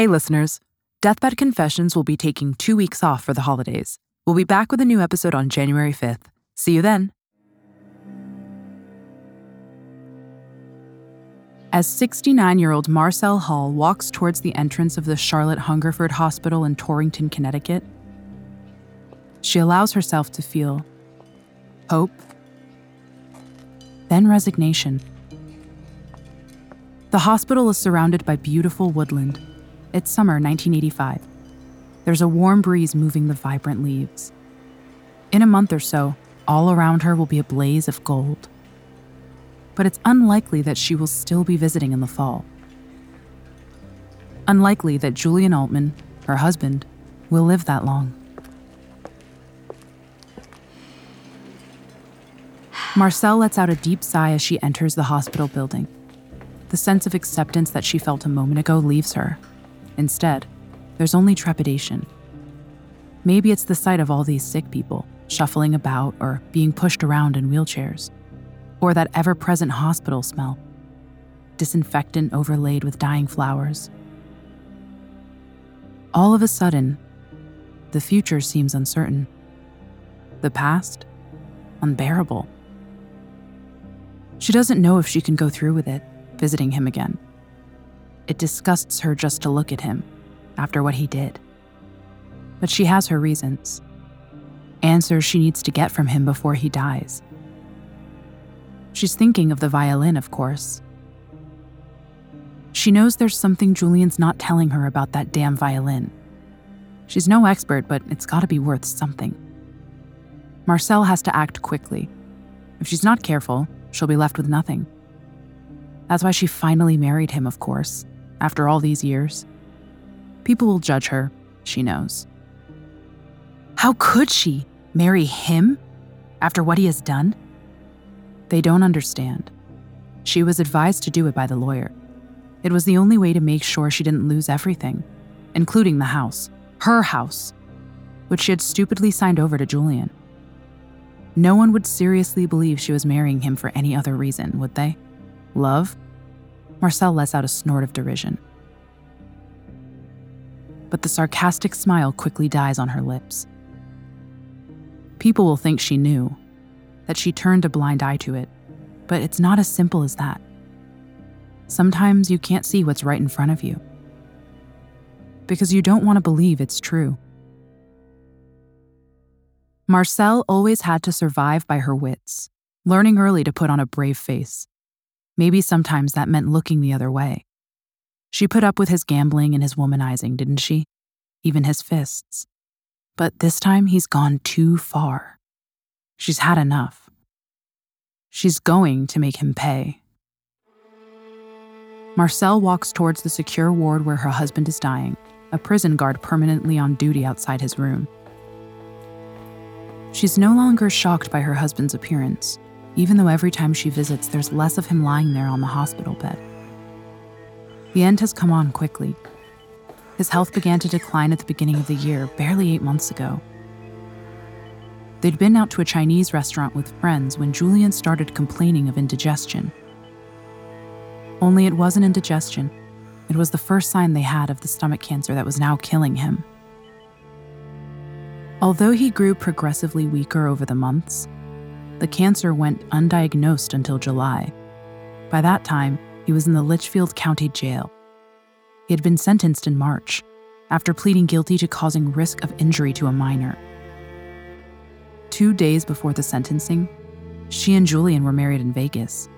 Hey, listeners. Deathbed Confessions will be taking two weeks off for the holidays. We'll be back with a new episode on January 5th. See you then. As 69 year old Marcel Hall walks towards the entrance of the Charlotte Hungerford Hospital in Torrington, Connecticut, she allows herself to feel hope, then resignation. The hospital is surrounded by beautiful woodland. It's summer 1985. There's a warm breeze moving the vibrant leaves. In a month or so, all around her will be a blaze of gold. But it's unlikely that she will still be visiting in the fall. Unlikely that Julian Altman, her husband, will live that long. Marcel lets out a deep sigh as she enters the hospital building. The sense of acceptance that she felt a moment ago leaves her. Instead, there's only trepidation. Maybe it's the sight of all these sick people shuffling about or being pushed around in wheelchairs, or that ever present hospital smell disinfectant overlaid with dying flowers. All of a sudden, the future seems uncertain, the past, unbearable. She doesn't know if she can go through with it, visiting him again. It disgusts her just to look at him after what he did. But she has her reasons. Answers she needs to get from him before he dies. She's thinking of the violin, of course. She knows there's something Julian's not telling her about that damn violin. She's no expert, but it's gotta be worth something. Marcel has to act quickly. If she's not careful, she'll be left with nothing. That's why she finally married him, of course, after all these years. People will judge her, she knows. How could she marry him after what he has done? They don't understand. She was advised to do it by the lawyer. It was the only way to make sure she didn't lose everything, including the house, her house, which she had stupidly signed over to Julian. No one would seriously believe she was marrying him for any other reason, would they? Love? Marcel lets out a snort of derision. But the sarcastic smile quickly dies on her lips. People will think she knew, that she turned a blind eye to it, but it's not as simple as that. Sometimes you can't see what's right in front of you because you don't want to believe it's true. Marcel always had to survive by her wits, learning early to put on a brave face. Maybe sometimes that meant looking the other way. She put up with his gambling and his womanizing, didn't she? Even his fists. But this time he's gone too far. She's had enough. She's going to make him pay. Marcel walks towards the secure ward where her husband is dying, a prison guard permanently on duty outside his room. She's no longer shocked by her husband's appearance, even though every time she visits, there's less of him lying there on the hospital bed. The end has come on quickly. His health began to decline at the beginning of the year, barely eight months ago. They'd been out to a Chinese restaurant with friends when Julian started complaining of indigestion. Only it wasn't indigestion, it was the first sign they had of the stomach cancer that was now killing him. Although he grew progressively weaker over the months, the cancer went undiagnosed until July. By that time, he was in the Litchfield County Jail. He had been sentenced in March after pleading guilty to causing risk of injury to a minor. Two days before the sentencing, she and Julian were married in Vegas.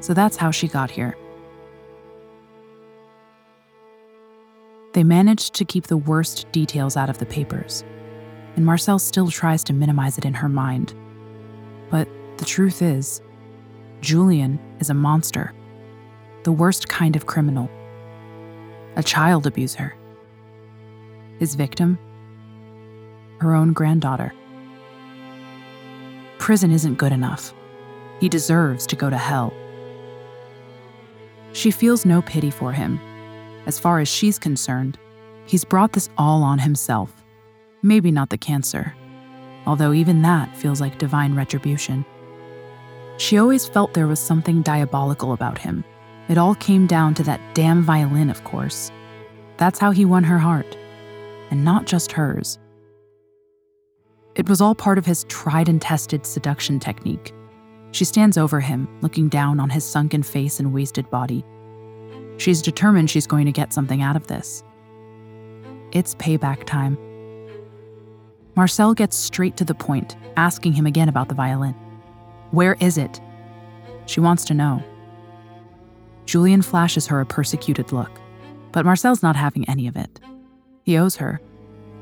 So that's how she got here. They managed to keep the worst details out of the papers and Marcel still tries to minimize it in her mind. But the truth is, Julian is a monster, the worst kind of criminal, a child abuser. His victim? Her own granddaughter. Prison isn't good enough. He deserves to go to hell. She feels no pity for him. As far as she's concerned, he's brought this all on himself. Maybe not the cancer, although even that feels like divine retribution. She always felt there was something diabolical about him. It all came down to that damn violin, of course. That's how he won her heart, and not just hers. It was all part of his tried and tested seduction technique. She stands over him, looking down on his sunken face and wasted body. She's determined she's going to get something out of this. It's payback time. Marcel gets straight to the point, asking him again about the violin. Where is it? She wants to know. Julian flashes her a persecuted look, but Marcel's not having any of it. He owes her.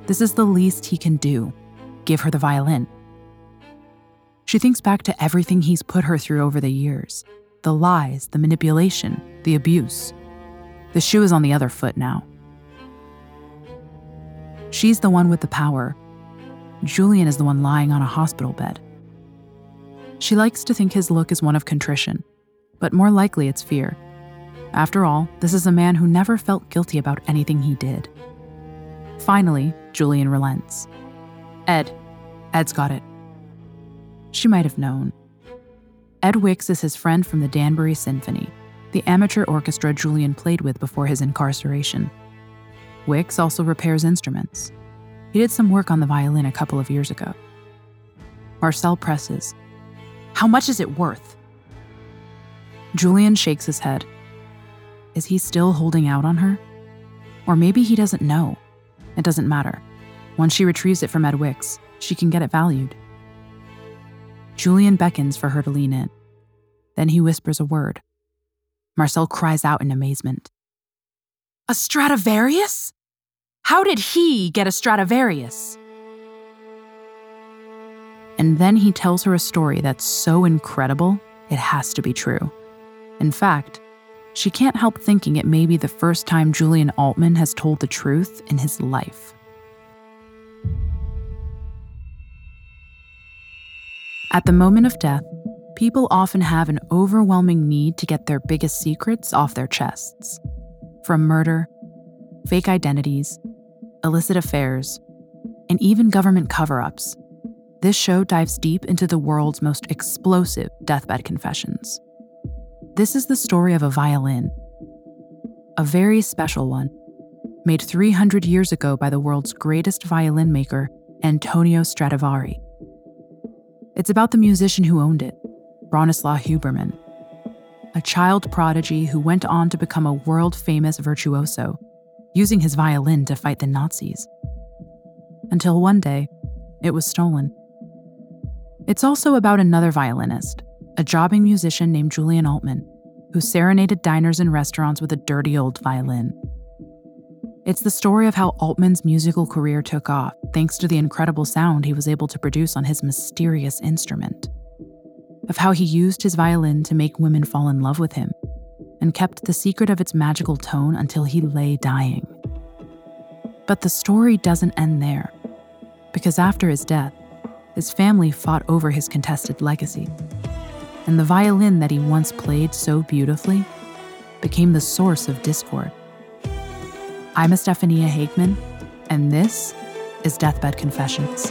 This is the least he can do give her the violin. She thinks back to everything he's put her through over the years the lies, the manipulation, the abuse. The shoe is on the other foot now. She's the one with the power. Julian is the one lying on a hospital bed. She likes to think his look is one of contrition, but more likely it's fear. After all, this is a man who never felt guilty about anything he did. Finally, Julian relents. Ed. Ed's got it. She might have known. Ed Wicks is his friend from the Danbury Symphony, the amateur orchestra Julian played with before his incarceration. Wicks also repairs instruments. He did some work on the violin a couple of years ago. Marcel presses. How much is it worth? Julian shakes his head. Is he still holding out on her? Or maybe he doesn't know. It doesn't matter. Once she retrieves it from Ed Wicks, she can get it valued. Julian beckons for her to lean in. Then he whispers a word. Marcel cries out in amazement. A Stradivarius? How did he get a Stradivarius? And then he tells her a story that's so incredible, it has to be true. In fact, she can't help thinking it may be the first time Julian Altman has told the truth in his life. At the moment of death, people often have an overwhelming need to get their biggest secrets off their chests. From murder, fake identities, illicit affairs, and even government cover ups, this show dives deep into the world's most explosive deathbed confessions. This is the story of a violin, a very special one, made 300 years ago by the world's greatest violin maker, Antonio Stradivari. It's about the musician who owned it, Bronislaw Huberman, a child prodigy who went on to become a world famous virtuoso, using his violin to fight the Nazis. Until one day, it was stolen. It's also about another violinist, a jobbing musician named Julian Altman, who serenaded diners and restaurants with a dirty old violin. It's the story of how Altman's musical career took off thanks to the incredible sound he was able to produce on his mysterious instrument. Of how he used his violin to make women fall in love with him and kept the secret of its magical tone until he lay dying. But the story doesn't end there, because after his death, his family fought over his contested legacy. And the violin that he once played so beautifully became the source of discord. I'm Estefania Hageman, and this is Deathbed Confessions.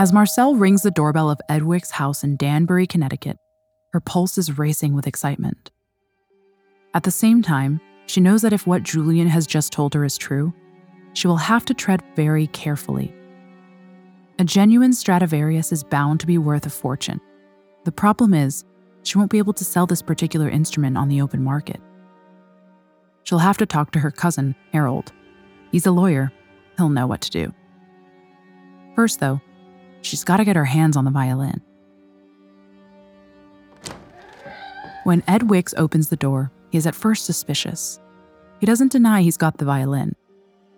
As Marcel rings the doorbell of Edwick's house in Danbury, Connecticut, her pulse is racing with excitement. At the same time, she knows that if what Julian has just told her is true, she will have to tread very carefully. A genuine Stradivarius is bound to be worth a fortune. The problem is, she won't be able to sell this particular instrument on the open market. She'll have to talk to her cousin, Harold. He's a lawyer, he'll know what to do. First, though, she's got to get her hands on the violin. When Ed Wicks opens the door, he is at first suspicious. He doesn't deny he's got the violin.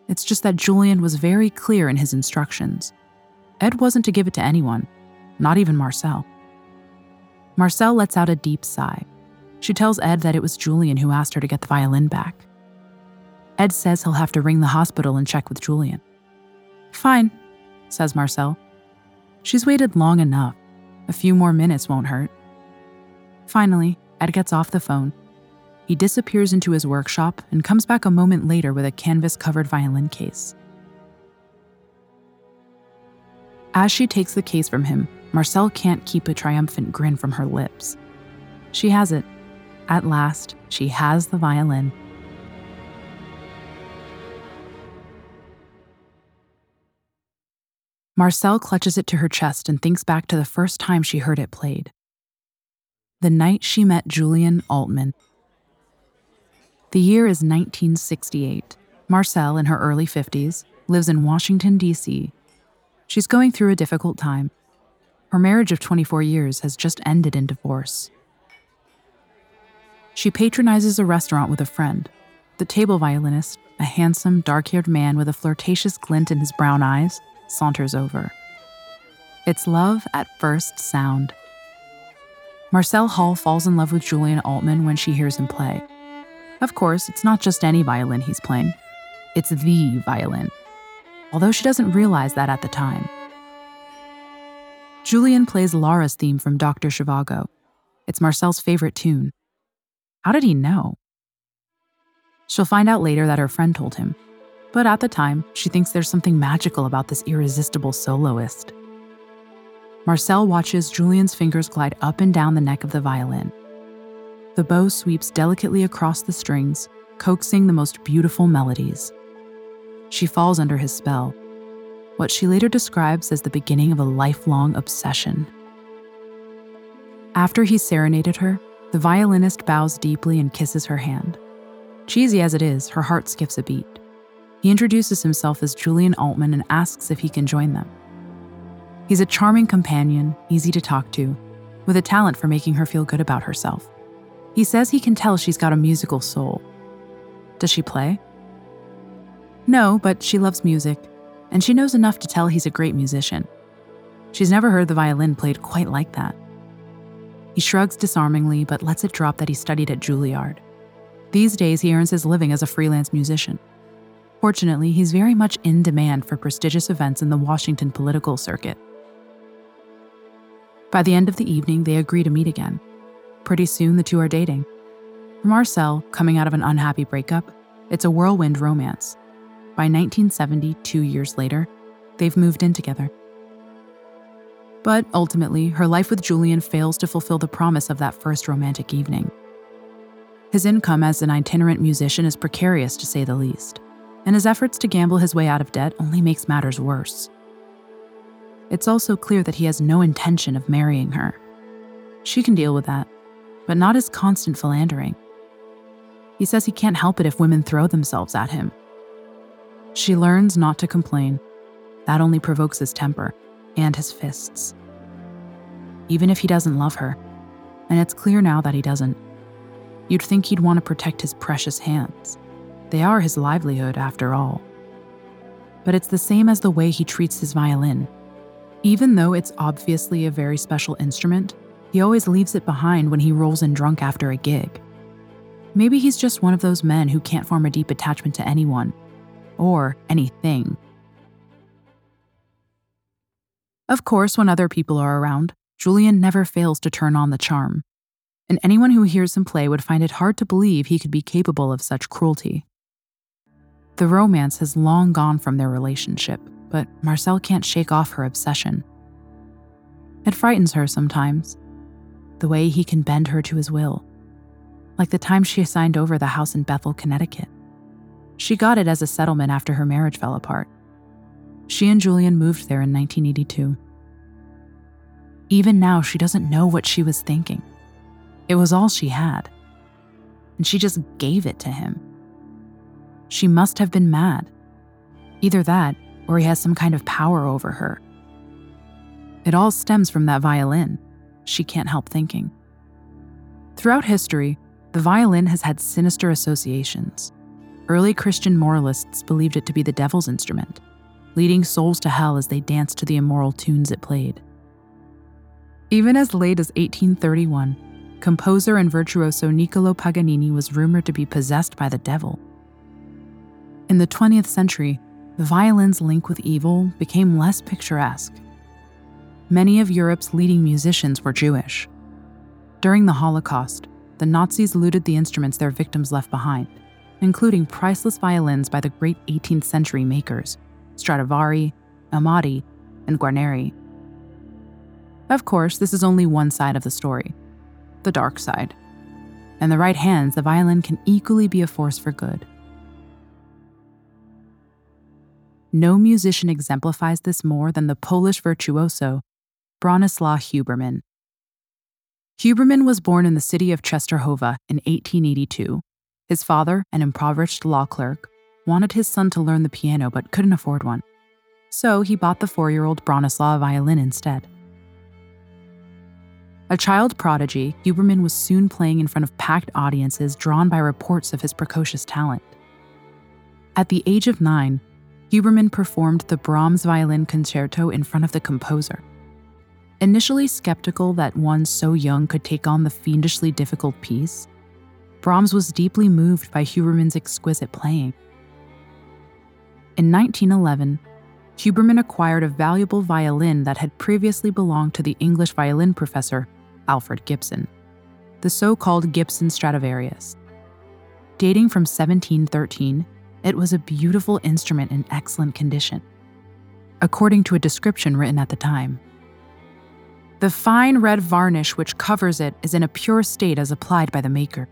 It's just that Julian was very clear in his instructions. Ed wasn't to give it to anyone, not even Marcel. Marcel lets out a deep sigh. She tells Ed that it was Julian who asked her to get the violin back. Ed says he'll have to ring the hospital and check with Julian. Fine, says Marcel. She's waited long enough. A few more minutes won't hurt. Finally, Ed gets off the phone. He disappears into his workshop and comes back a moment later with a canvas covered violin case. As she takes the case from him, Marcel can't keep a triumphant grin from her lips. She has it. At last, she has the violin. Marcel clutches it to her chest and thinks back to the first time she heard it played. The night she met Julian Altman. The year is 1968. Marcel, in her early 50s, lives in Washington, D.C. She's going through a difficult time. Her marriage of 24 years has just ended in divorce. She patronizes a restaurant with a friend. The table violinist, a handsome, dark haired man with a flirtatious glint in his brown eyes, saunters over. It's love at first sound. Marcel Hall falls in love with Julian Altman when she hears him play. Of course, it's not just any violin he's playing, it's the violin, although she doesn't realize that at the time. Julian plays Laura's theme from Dr. Zhivago. It's Marcel's favorite tune. How did he know? She'll find out later that her friend told him, but at the time, she thinks there's something magical about this irresistible soloist. Marcel watches Julian's fingers glide up and down the neck of the violin. The bow sweeps delicately across the strings, coaxing the most beautiful melodies. She falls under his spell, what she later describes as the beginning of a lifelong obsession. After he serenaded her, the violinist bows deeply and kisses her hand. Cheesy as it is, her heart skips a beat. He introduces himself as Julian Altman and asks if he can join them. He's a charming companion, easy to talk to, with a talent for making her feel good about herself. He says he can tell she's got a musical soul. Does she play? No, but she loves music, and she knows enough to tell he's a great musician. She's never heard the violin played quite like that. He shrugs disarmingly, but lets it drop that he studied at Juilliard. These days, he earns his living as a freelance musician. Fortunately, he's very much in demand for prestigious events in the Washington political circuit. By the end of the evening, they agree to meet again. Pretty soon, the two are dating. For Marcel, coming out of an unhappy breakup, it's a whirlwind romance. By 1970, two years later, they've moved in together. But ultimately, her life with Julian fails to fulfill the promise of that first romantic evening. His income as an itinerant musician is precarious to say the least and his efforts to gamble his way out of debt only makes matters worse. It's also clear that he has no intention of marrying her. She can deal with that, but not his constant philandering. He says he can't help it if women throw themselves at him. She learns not to complain. That only provokes his temper and his fists. Even if he doesn't love her, and it's clear now that he doesn't, you'd think he'd want to protect his precious hands. They are his livelihood, after all. But it's the same as the way he treats his violin. Even though it's obviously a very special instrument, he always leaves it behind when he rolls in drunk after a gig. Maybe he's just one of those men who can't form a deep attachment to anyone, or anything. Of course, when other people are around, Julian never fails to turn on the charm, and anyone who hears him play would find it hard to believe he could be capable of such cruelty. The romance has long gone from their relationship, but Marcel can't shake off her obsession. It frightens her sometimes, the way he can bend her to his will, like the time she signed over the house in Bethel, Connecticut. She got it as a settlement after her marriage fell apart. She and Julian moved there in 1982. Even now, she doesn't know what she was thinking. It was all she had. And she just gave it to him. She must have been mad. Either that, or he has some kind of power over her. It all stems from that violin, she can't help thinking. Throughout history, the violin has had sinister associations. Early Christian moralists believed it to be the devil's instrument, leading souls to hell as they danced to the immoral tunes it played. Even as late as 1831, composer and virtuoso Niccolo Paganini was rumored to be possessed by the devil. In the 20th century, the violin's link with evil became less picturesque. Many of Europe's leading musicians were Jewish. During the Holocaust, the Nazis looted the instruments their victims left behind including priceless violins by the great 18th century makers Stradivari, Amati, and Guarneri. Of course, this is only one side of the story the dark side. In the right hands, the violin can equally be a force for good. No musician exemplifies this more than the Polish virtuoso Bronislaw Huberman. Huberman was born in the city of Czestochowa in 1882 his father, an impoverished law clerk, wanted his son to learn the piano but couldn't afford one. So he bought the four year old Bronislaw a violin instead. A child prodigy, Huberman was soon playing in front of packed audiences drawn by reports of his precocious talent. At the age of nine, Huberman performed the Brahms Violin Concerto in front of the composer. Initially skeptical that one so young could take on the fiendishly difficult piece, Brahms was deeply moved by Huberman's exquisite playing. In 1911, Huberman acquired a valuable violin that had previously belonged to the English violin professor, Alfred Gibson, the so called Gibson Stradivarius. Dating from 1713, it was a beautiful instrument in excellent condition, according to a description written at the time. The fine red varnish which covers it is in a pure state as applied by the maker.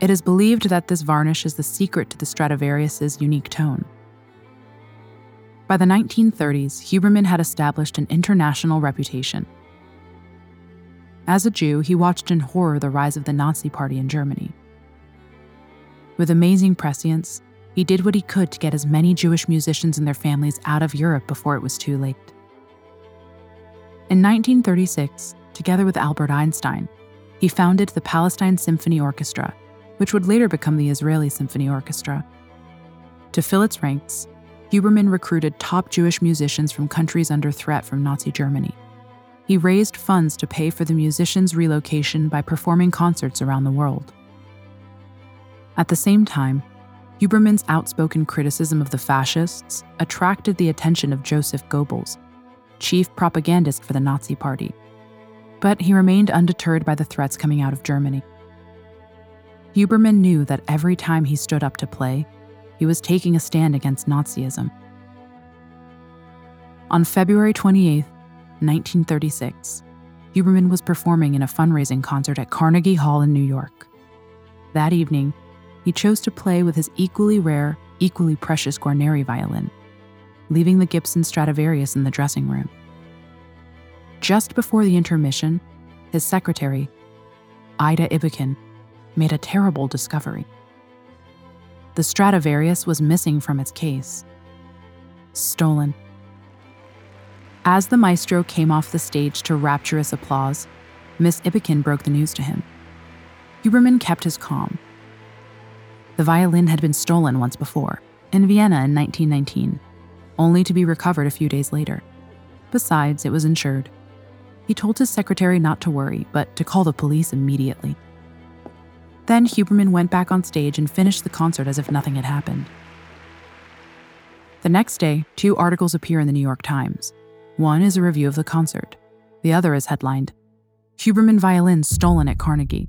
It is believed that this varnish is the secret to the Stradivarius's unique tone. By the 1930s, Huberman had established an international reputation. As a Jew, he watched in horror the rise of the Nazi Party in Germany. With amazing prescience, he did what he could to get as many Jewish musicians and their families out of Europe before it was too late. In 1936, together with Albert Einstein, he founded the Palestine Symphony Orchestra which would later become the Israeli Symphony Orchestra. To fill its ranks, Huberman recruited top Jewish musicians from countries under threat from Nazi Germany. He raised funds to pay for the musicians' relocation by performing concerts around the world. At the same time, Huberman's outspoken criticism of the fascists attracted the attention of Joseph Goebbels, chief propagandist for the Nazi Party. But he remained undeterred by the threats coming out of Germany. Huberman knew that every time he stood up to play, he was taking a stand against Nazism. On February 28, 1936, Huberman was performing in a fundraising concert at Carnegie Hall in New York. That evening, he chose to play with his equally rare, equally precious Guarneri violin, leaving the Gibson Stradivarius in the dressing room. Just before the intermission, his secretary, Ida Ibbeken, made a terrible discovery. The Stradivarius was missing from its case. Stolen. As the maestro came off the stage to rapturous applause, Miss Ibbeken broke the news to him. Huberman kept his calm. The violin had been stolen once before, in Vienna in 1919, only to be recovered a few days later. Besides, it was insured. He told his secretary not to worry, but to call the police immediately. Then Huberman went back on stage and finished the concert as if nothing had happened. The next day, two articles appear in the New York Times. One is a review of the concert, the other is headlined Huberman Violin Stolen at Carnegie.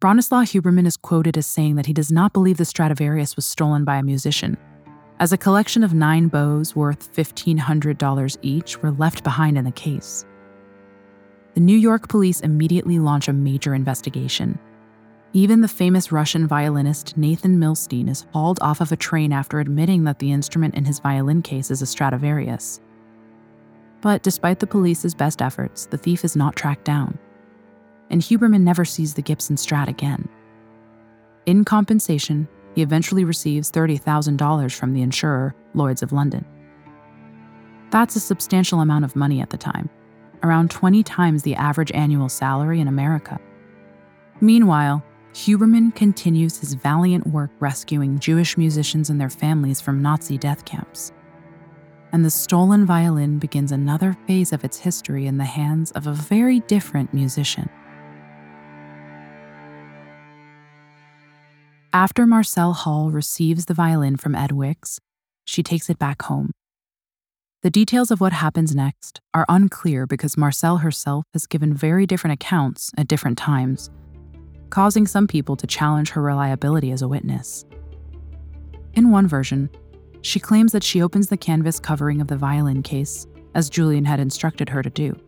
Bronislaw Huberman is quoted as saying that he does not believe the Stradivarius was stolen by a musician, as a collection of nine bows worth $1,500 each were left behind in the case the New York police immediately launch a major investigation. Even the famous Russian violinist Nathan Milstein is hauled off of a train after admitting that the instrument in his violin case is a Stradivarius. But despite the police's best efforts, the thief is not tracked down. And Huberman never sees the Gibson Strat again. In compensation, he eventually receives $30,000 from the insurer, Lloyds of London. That's a substantial amount of money at the time around 20 times the average annual salary in America. Meanwhile, Huberman continues his valiant work rescuing Jewish musicians and their families from Nazi death camps. And the stolen violin begins another phase of its history in the hands of a very different musician. After Marcelle Hall receives the violin from Ed Wicks, she takes it back home. The details of what happens next are unclear because Marcelle herself has given very different accounts at different times, causing some people to challenge her reliability as a witness. In one version, she claims that she opens the canvas covering of the violin case, as Julian had instructed her to do.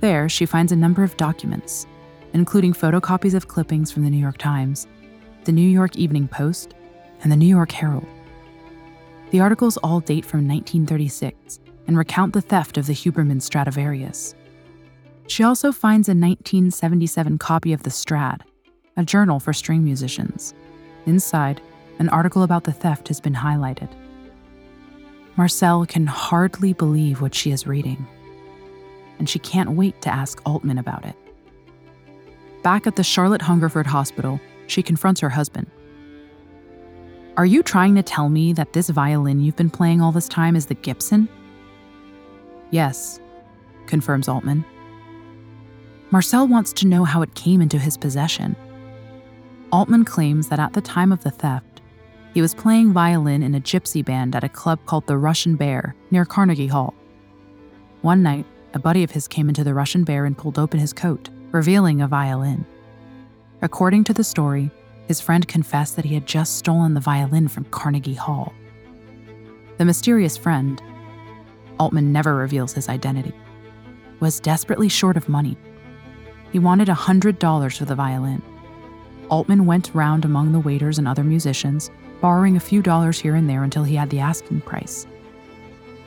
There, she finds a number of documents, including photocopies of clippings from the New York Times, the New York Evening Post, and the New York Herald. The articles all date from 1936 and recount the theft of the Huberman Stradivarius. She also finds a 1977 copy of the Strad, a journal for string musicians. Inside, an article about the theft has been highlighted. Marcel can hardly believe what she is reading, and she can't wait to ask Altman about it. Back at the Charlotte Hungerford Hospital, she confronts her husband. Are you trying to tell me that this violin you've been playing all this time is the Gibson? Yes, confirms Altman. Marcel wants to know how it came into his possession. Altman claims that at the time of the theft, he was playing violin in a gypsy band at a club called the Russian Bear near Carnegie Hall. One night, a buddy of his came into the Russian Bear and pulled open his coat, revealing a violin. According to the story, his friend confessed that he had just stolen the violin from Carnegie Hall. The mysterious friend, Altman never reveals his identity, was desperately short of money. He wanted $100 for the violin. Altman went round among the waiters and other musicians, borrowing a few dollars here and there until he had the asking price.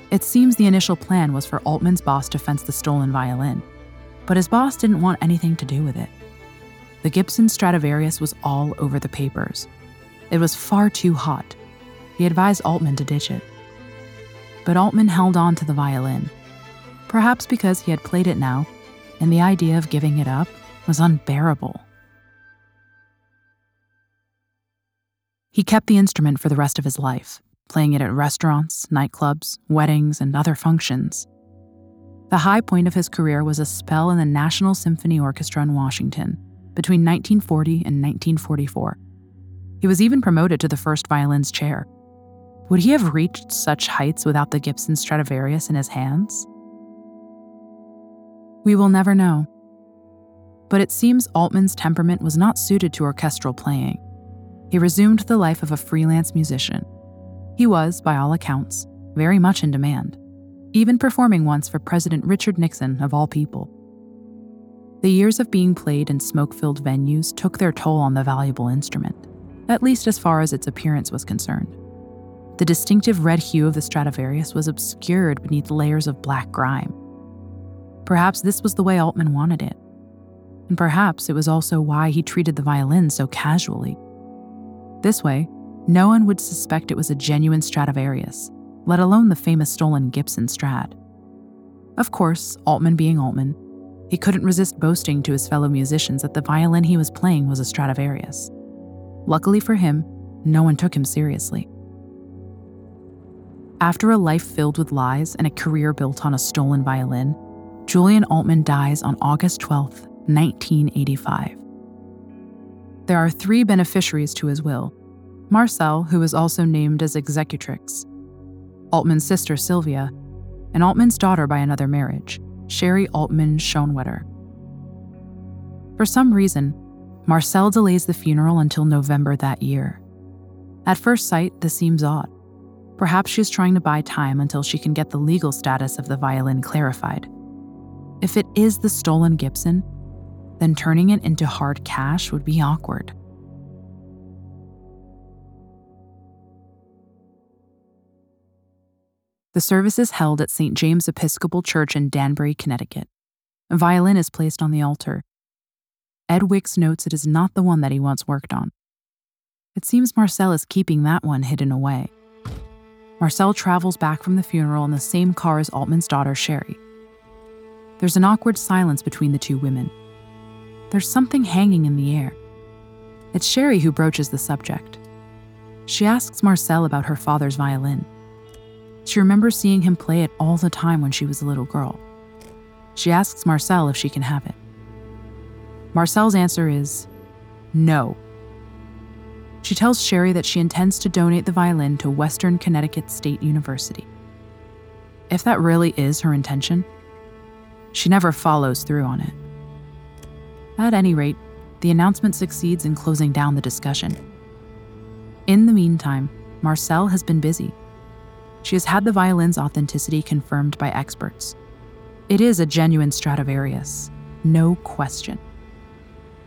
It seems the initial plan was for Altman's boss to fence the stolen violin, but his boss didn't want anything to do with it. The Gibson Stradivarius was all over the papers. It was far too hot. He advised Altman to ditch it. But Altman held on to the violin, perhaps because he had played it now, and the idea of giving it up was unbearable. He kept the instrument for the rest of his life, playing it at restaurants, nightclubs, weddings, and other functions. The high point of his career was a spell in the National Symphony Orchestra in Washington, between 1940 and 1944. He was even promoted to the first violin's chair. Would he have reached such heights without the Gibson Stradivarius in his hands? We will never know. But it seems Altman's temperament was not suited to orchestral playing. He resumed the life of a freelance musician. He was, by all accounts, very much in demand, even performing once for President Richard Nixon, of all people. The years of being played in smoke filled venues took their toll on the valuable instrument, at least as far as its appearance was concerned. The distinctive red hue of the Stradivarius was obscured beneath layers of black grime. Perhaps this was the way Altman wanted it. And perhaps it was also why he treated the violin so casually. This way, no one would suspect it was a genuine Stradivarius, let alone the famous stolen Gibson Strad. Of course, Altman being Altman, he couldn't resist boasting to his fellow musicians that the violin he was playing was a Stradivarius. Luckily for him, no one took him seriously. After a life filled with lies and a career built on a stolen violin, Julian Altman dies on August 12, 1985. There are three beneficiaries to his will Marcel, who is also named as executrix, Altman's sister Sylvia, and Altman's daughter by another marriage, Sherry Altman Schoenwetter. For some reason, Marcel delays the funeral until November that year. At first sight, this seems odd. Perhaps she's trying to buy time until she can get the legal status of the violin clarified. If it is the stolen Gibson, then turning it into hard cash would be awkward. The service is held at St. James Episcopal Church in Danbury, Connecticut. A violin is placed on the altar. Ed Wicks notes it is not the one that he once worked on. It seems Marcel is keeping that one hidden away. Marcel travels back from the funeral in the same car as Altman's daughter, Sherry. There's an awkward silence between the two women. There's something hanging in the air. It's Sherry who broaches the subject. She asks Marcel about her father's violin. She remembers seeing him play it all the time when she was a little girl. She asks Marcel if she can have it. Marcel's answer is no. She tells Sherry that she intends to donate the violin to Western Connecticut State University. If that really is her intention, she never follows through on it. At any rate, the announcement succeeds in closing down the discussion. In the meantime, Marcel has been busy. She has had the violin's authenticity confirmed by experts. It is a genuine Stradivarius, no question.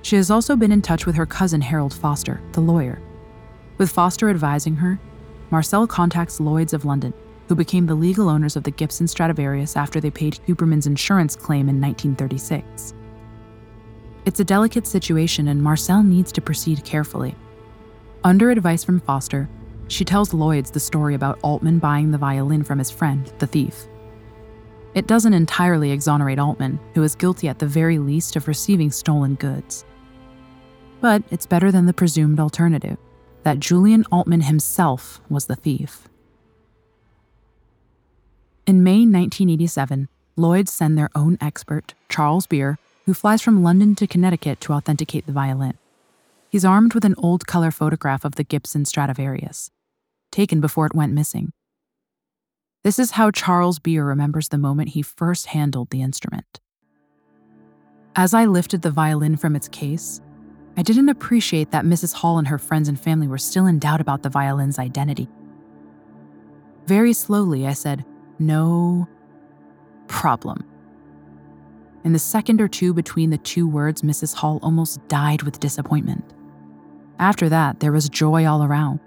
She has also been in touch with her cousin Harold Foster, the lawyer. With Foster advising her, Marcel contacts Lloyds of London, who became the legal owners of the Gibson Stradivarius after they paid Huberman's insurance claim in 1936. It's a delicate situation, and Marcel needs to proceed carefully. Under advice from Foster, she tells Lloyds the story about Altman buying the violin from his friend, the thief. It doesn't entirely exonerate Altman, who is guilty at the very least of receiving stolen goods. But it's better than the presumed alternative that Julian Altman himself was the thief. In May 1987, Lloyds send their own expert, Charles Beer, who flies from London to Connecticut to authenticate the violin. He's armed with an old color photograph of the Gibson Stradivarius, taken before it went missing. This is how Charles Beer remembers the moment he first handled the instrument. As I lifted the violin from its case, I didn't appreciate that Mrs. Hall and her friends and family were still in doubt about the violin's identity. Very slowly, I said, No problem. In the second or two between the two words, Mrs. Hall almost died with disappointment. After that, there was joy all around.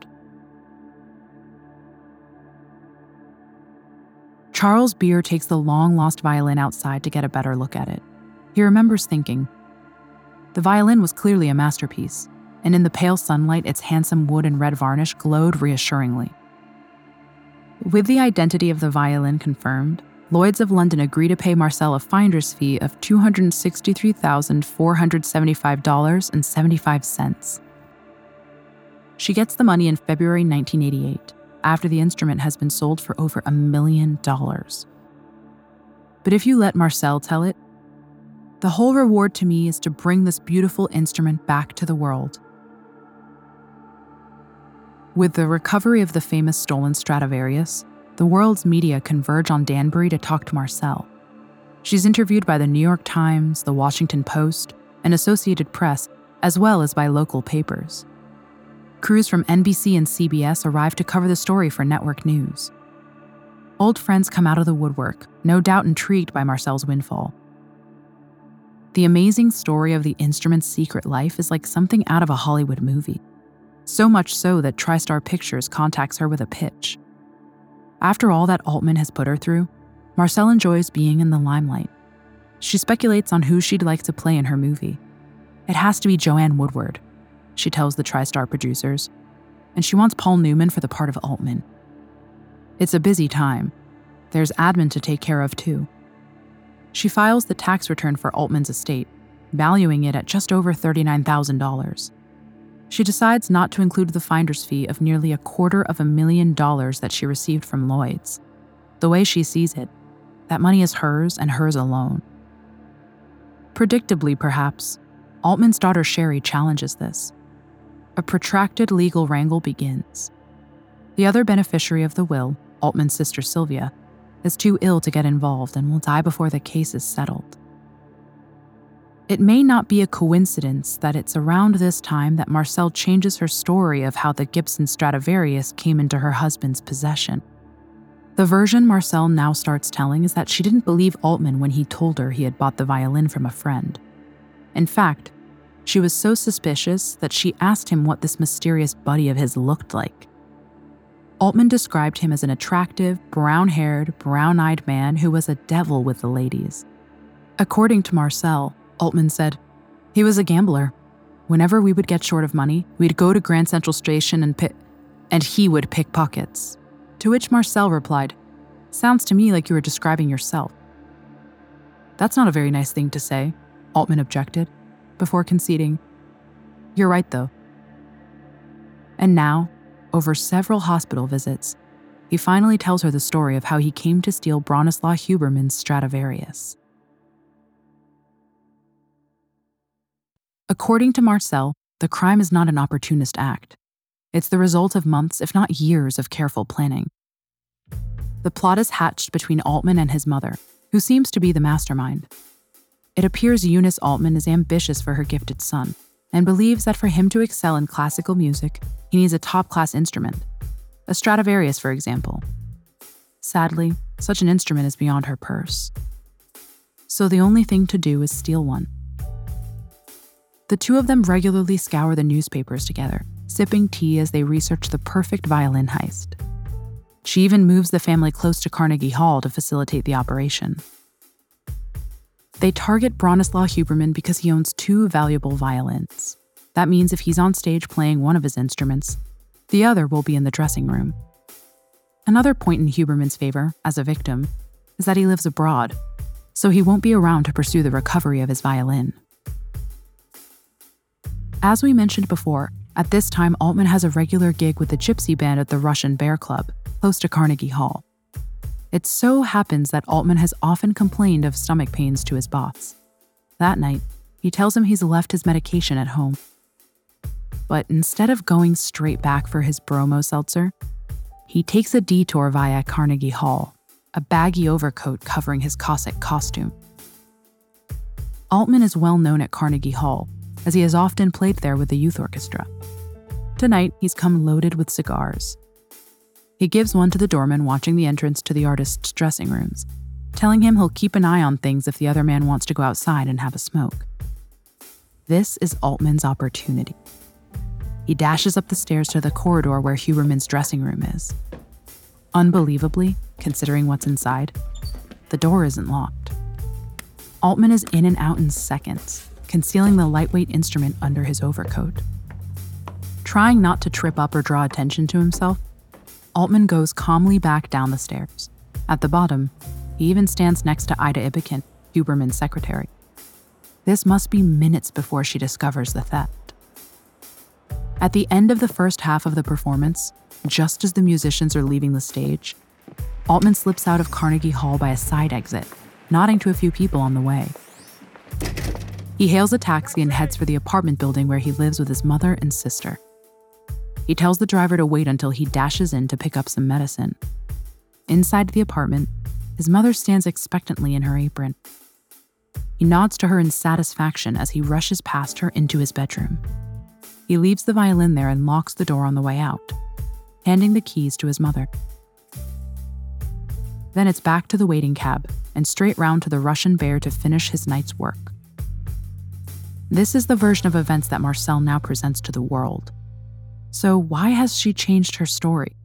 Charles Beer takes the long lost violin outside to get a better look at it. He remembers thinking, the violin was clearly a masterpiece, and in the pale sunlight, its handsome wood and red varnish glowed reassuringly. With the identity of the violin confirmed, Lloyds of London agreed to pay Marcel a finder's fee of $263,475.75. She gets the money in February 1988, after the instrument has been sold for over a million dollars. But if you let Marcel tell it, the whole reward to me is to bring this beautiful instrument back to the world. With the recovery of the famous stolen Stradivarius, the world's media converge on Danbury to talk to Marcel. She's interviewed by the New York Times, the Washington Post, and Associated Press, as well as by local papers. Crews from NBC and CBS arrive to cover the story for network news. Old friends come out of the woodwork, no doubt intrigued by Marcel's windfall. The amazing story of the instrument's secret life is like something out of a Hollywood movie. So much so that TriStar Pictures contacts her with a pitch. After all that Altman has put her through, Marcel enjoys being in the limelight. She speculates on who she'd like to play in her movie. It has to be Joanne Woodward, she tells the TriStar producers. and she wants Paul Newman for the part of Altman. It's a busy time. There's admin to take care of, too. She files the tax return for Altman's estate, valuing it at just over $39,000. She decides not to include the finder's fee of nearly a quarter of a million dollars that she received from Lloyd's. The way she sees it, that money is hers and hers alone. Predictably, perhaps, Altman's daughter Sherry challenges this. A protracted legal wrangle begins. The other beneficiary of the will, Altman's sister Sylvia, is too ill to get involved and will die before the case is settled. It may not be a coincidence that it's around this time that Marcelle changes her story of how the Gibson Stradivarius came into her husband's possession. The version Marcelle now starts telling is that she didn't believe Altman when he told her he had bought the violin from a friend. In fact, she was so suspicious that she asked him what this mysterious buddy of his looked like. Altman described him as an attractive, brown haired, brown eyed man who was a devil with the ladies. According to Marcelle, Altman said, he was a gambler. Whenever we would get short of money, we'd go to Grand Central Station and pick, and he would pick pockets. To which Marcelle replied, Sounds to me like you were describing yourself. That's not a very nice thing to say, Altman objected, before conceding, You're right, though. And now, over several hospital visits, he finally tells her the story of how he came to steal Bronislaw Huberman's Stradivarius. According to Marcelle, the crime is not an opportunist act. It's the result of months, if not years, of careful planning. The plot is hatched between Altman and his mother, who seems to be the mastermind. It appears Eunice Altman is ambitious for her gifted son and believes that for him to excel in classical music, he needs a top class instrument. A Stradivarius, for example. Sadly, such an instrument is beyond her purse. So the only thing to do is steal one. The two of them regularly scour the newspapers together sipping tea as they research the perfect violin heist. She even moves the family close to Carnegie Hall to facilitate the operation. They target Bronislaw Huberman because he owns two valuable violins. That means if he's on stage playing one of his instruments, the other will be in the dressing room. Another point in Huberman's favor, as a victim, is that he lives abroad, so he won't be around to pursue the recovery of his violin. As we mentioned before, at this time, Altman has a regular gig with the Gypsy Band at the Russian Bear Club, close to Carnegie Hall. It so happens that Altman has often complained of stomach pains to his boss. That night, he tells him he's left his medication at home. But instead of going straight back for his bromo seltzer, he takes a detour via Carnegie Hall, a baggy overcoat covering his Cossack costume. Altman is well known at Carnegie Hall as he has often played there with the youth orchestra. Tonight, he's come loaded with cigars. He gives one to the doorman watching the entrance to the artist's dressing rooms, telling him he'll keep an eye on things if the other man wants to go outside and have a smoke. This is Altman's opportunity. He dashes up the stairs to the corridor where Huberman's dressing room is. Unbelievably, considering what's inside, the door isn't locked. Altman is in and out in seconds, concealing the lightweight instrument under his overcoat. Trying not to trip up or draw attention to himself, Altman goes calmly back down the stairs. At the bottom, he even stands next to Ida Ibbeken, Huberman's secretary. This must be minutes before she discovers the theft. At the end of the first half of the performance, just as the musicians are leaving the stage, Altman slips out of Carnegie Hall by a side exit, nodding to a few people on the way. He hails a taxi and heads for the apartment building where he lives with his mother and sister. He tells the driver to wait until he dashes in to pick up some medicine. Inside the apartment, his mother stands expectantly in her apron. He nods to her in satisfaction as he rushes past her into his bedroom. He leaves the violin there and locks the door on the way out, handing the keys to his mother. Then it's back to the waiting cab and straight round to the Russian bear to finish his night's work. This is the version of events that Marcelle now presents to the world. So, why has she changed her story?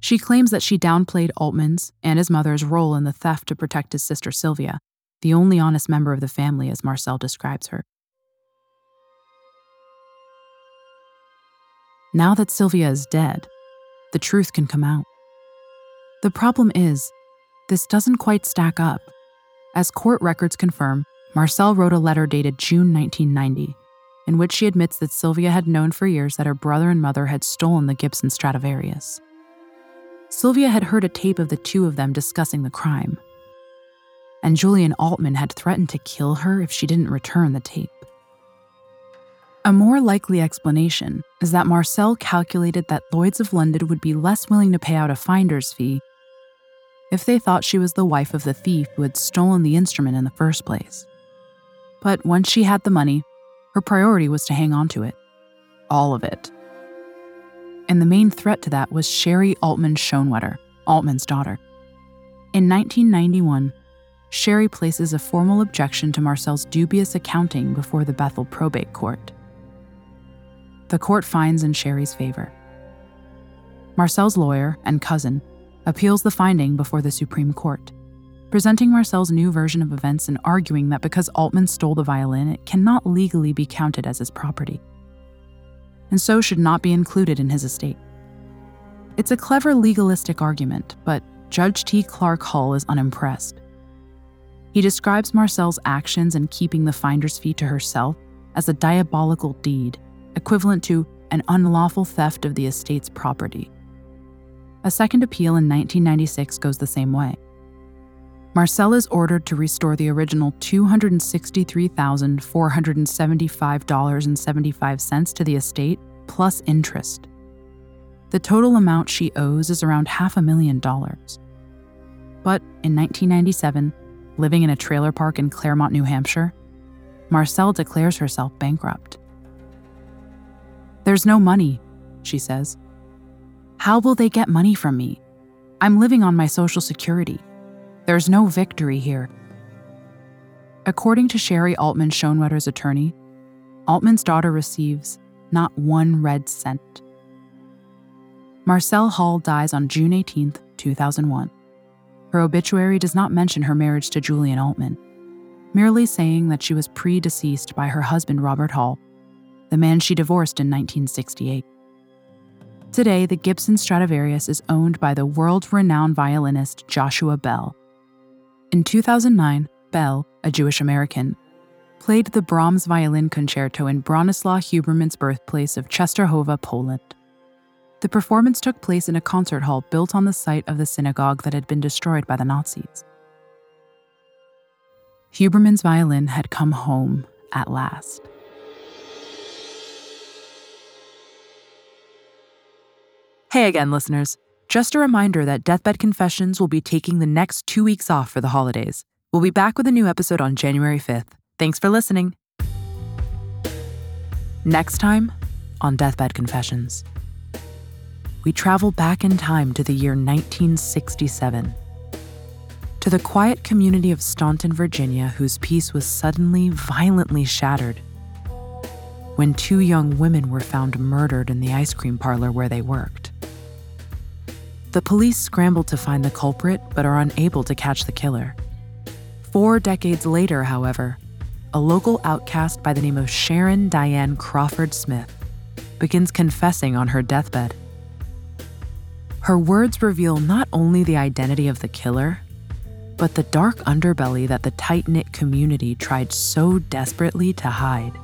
She claims that she downplayed Altman's and his mother's role in the theft to protect his sister Sylvia, the only honest member of the family as Marcelle describes her. Now that Sylvia is dead, the truth can come out. The problem is, this doesn't quite stack up. As court records confirm, Marcelle wrote a letter dated June 1990, in which she admits that Sylvia had known for years that her brother and mother had stolen the Gibson Stradivarius. Sylvia had heard a tape of the two of them discussing the crime, and Julian Altman had threatened to kill her if she didn't return the tape. A more likely explanation is that Marcelle calculated that Lloyds of London would be less willing to pay out a finder's fee if they thought she was the wife of the thief who had stolen the instrument in the first place. But once she had the money, her priority was to hang on to it. All of it. And the main threat to that was Sherry Altman Schoenwetter, Altman's daughter. In 1991, Sherry places a formal objection to Marcelle's dubious accounting before the Bethel probate court. The court finds in Sherry's favor. Marcelle's lawyer and cousin appeals the finding before the Supreme Court, presenting Marcelle's new version of events and arguing that because Altman stole the violin, it cannot legally be counted as his property, and so should not be included in his estate. It's a clever legalistic argument, but Judge T. Clark Hull is unimpressed. He describes Marcelle's actions in keeping the finder's fee to herself as a diabolical deed equivalent to an unlawful theft of the estate's property. A second appeal in 1996 goes the same way. Marcelle is ordered to restore the original $263,475.75 to the estate, plus interest. The total amount she owes is around half a million dollars. But in 1997, living in a trailer park in Claremont, New Hampshire, Marcelle declares herself bankrupt. There's no money, she says. How will they get money from me? I'm living on my Social Security. There's no victory here. According to Sherry Altman Schoenwetter's attorney, Altman's daughter receives not one red cent. Marcelle Hall dies on June 18, 2001. Her obituary does not mention her marriage to Julian Altman, merely saying that she was predeceased by her husband Robert Hall the man she divorced in 1968. Today, the Gibson Stradivarius is owned by the world renowned violinist Joshua Bell. In 2009, Bell, a Jewish American, played the Brahms Violin Concerto in Bronislaw Huberman's birthplace of Czestochowa, Poland. The performance took place in a concert hall built on the site of the synagogue that had been destroyed by the Nazis. Huberman's violin had come home at last. Hey again, listeners. Just a reminder that Deathbed Confessions will be taking the next two weeks off for the holidays. We'll be back with a new episode on January 5th. Thanks for listening. Next time on Deathbed Confessions, we travel back in time to the year 1967. To the quiet community of Staunton, Virginia, whose peace was suddenly violently shattered when two young women were found murdered in the ice cream parlor where they worked. The police scramble to find the culprit but are unable to catch the killer. Four decades later, however, a local outcast by the name of Sharon Diane Crawford Smith begins confessing on her deathbed. Her words reveal not only the identity of the killer, but the dark underbelly that the tight knit community tried so desperately to hide.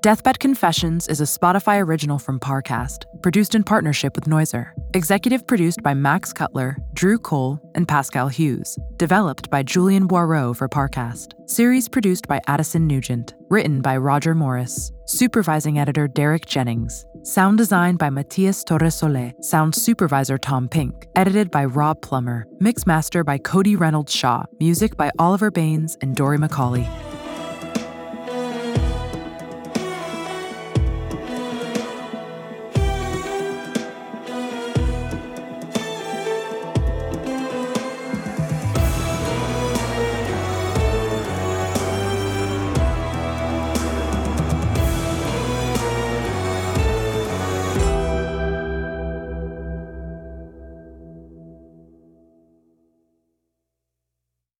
Deathbed Confessions is a Spotify original from Parcast, produced in partnership with Noiser. Executive produced by Max Cutler, Drew Cole, and Pascal Hughes. Developed by Julian Boireau for Parcast. Series produced by Addison Nugent. Written by Roger Morris. Supervising editor Derek Jennings. Sound design by Matias Torresole. Sound supervisor Tom Pink. Edited by Rob Plummer. Mix master by Cody Reynolds Shaw. Music by Oliver Baines and Dory McCauley.